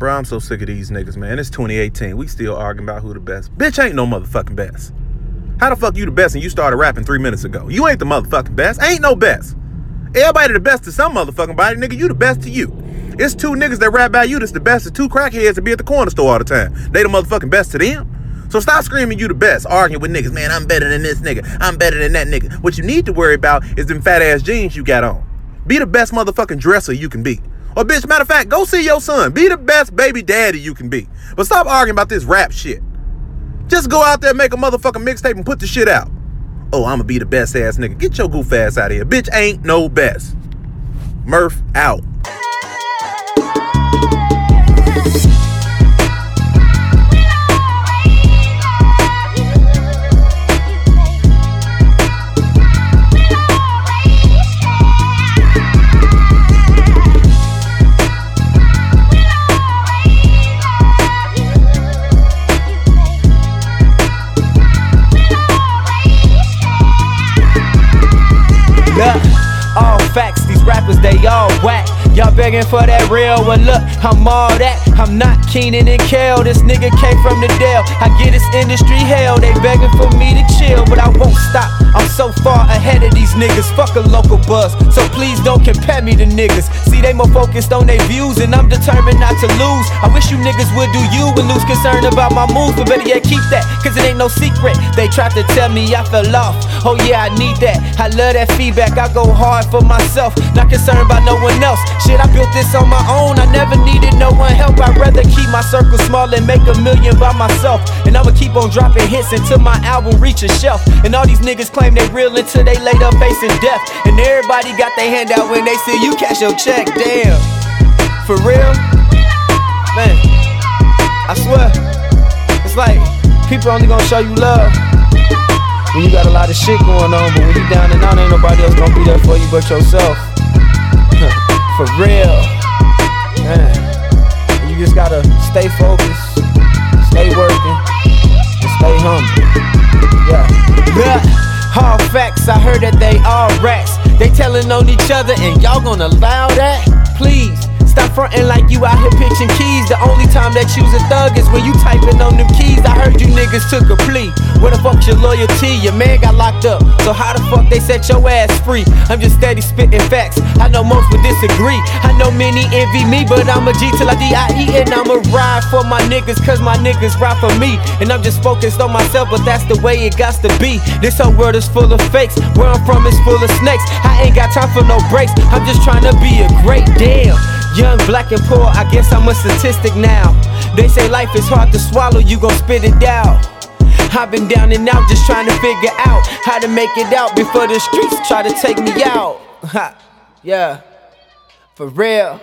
Bro, I'm so sick of these niggas, man. It's 2018. We still arguing about who the best. Bitch ain't no motherfucking best. How the fuck you the best and you started rapping three minutes ago? You ain't the motherfucking best. Ain't no best. Everybody the best to some motherfucking body, nigga. You the best to you. It's two niggas that rap about you that's the best of two crackheads to be at the corner store all the time. They the motherfucking best to them. So stop screaming you the best, arguing with niggas. Man, I'm better than this nigga. I'm better than that nigga. What you need to worry about is them fat ass jeans you got on. Be the best motherfucking dresser you can be. Or bitch, matter of fact, go see your son. Be the best baby daddy you can be. But stop arguing about this rap shit. Just go out there, make a motherfucking mixtape and put the shit out. Oh, I'ma be the best ass nigga. Get your goof ass out of here. Bitch ain't no best. Murph out. They all whack. Y'all begging for that real, one. look, I'm all that. I'm not Kenan and Kel, this nigga came from the Dell. I get this industry hell, they begging for me to chill, but I won't stop. So far ahead of these niggas, fuck a local buzz. So please don't compare me to niggas. See, they more focused on their views, and I'm determined not to lose. I wish you niggas would do you and lose concern about my moves, but better yet, keep that, cause it ain't no secret. They tried to tell me I fell off. Oh yeah, I need that. I love that feedback. I go hard for myself, not concerned about no one else. Shit, I built this on my own. I never needed no one help. I'd rather keep my circle small and make a million by myself. And I'ma keep on dropping hits until my album reach a shelf. And all these niggas claim they real until they laid up facing death. And everybody got their hand out when they see you cash your check. Damn. For real? Man, I swear. It's like people only gonna show you love when you got a lot of shit going on, but when you down and out, ain't nobody else gonna be there for you but yourself for real. Man, you just gotta stay focused, stay working, and stay humble. Yeah. Yeah. Hard facts, I heard that they all rats. They telling on each other, and y'all gonna allow that? Please. Stop frontin' like you out here pitching keys. The only time that you's a thug is when you niggas took a plea. Where the fuck's your loyalty? Your man got locked up. So how the fuck they set your ass free? I'm just steady spitting facts. I know most would disagree. I know many envy me, but I'm a G till I D.I.E. And I'ma ride for my niggas, cause my niggas ride for me. And I'm just focused on myself, but that's the way it got to be. This whole world is full of fakes. Where I'm from is full of snakes. I ain't got time for no breaks. I'm just trying to be a great damn. Young, black, and poor, I guess I'm a statistic now. They say life is hard to swallow, you gon' spit it out. I've been down and out just trying to figure out how to make it out before the streets try to take me out. Ha, yeah, for real.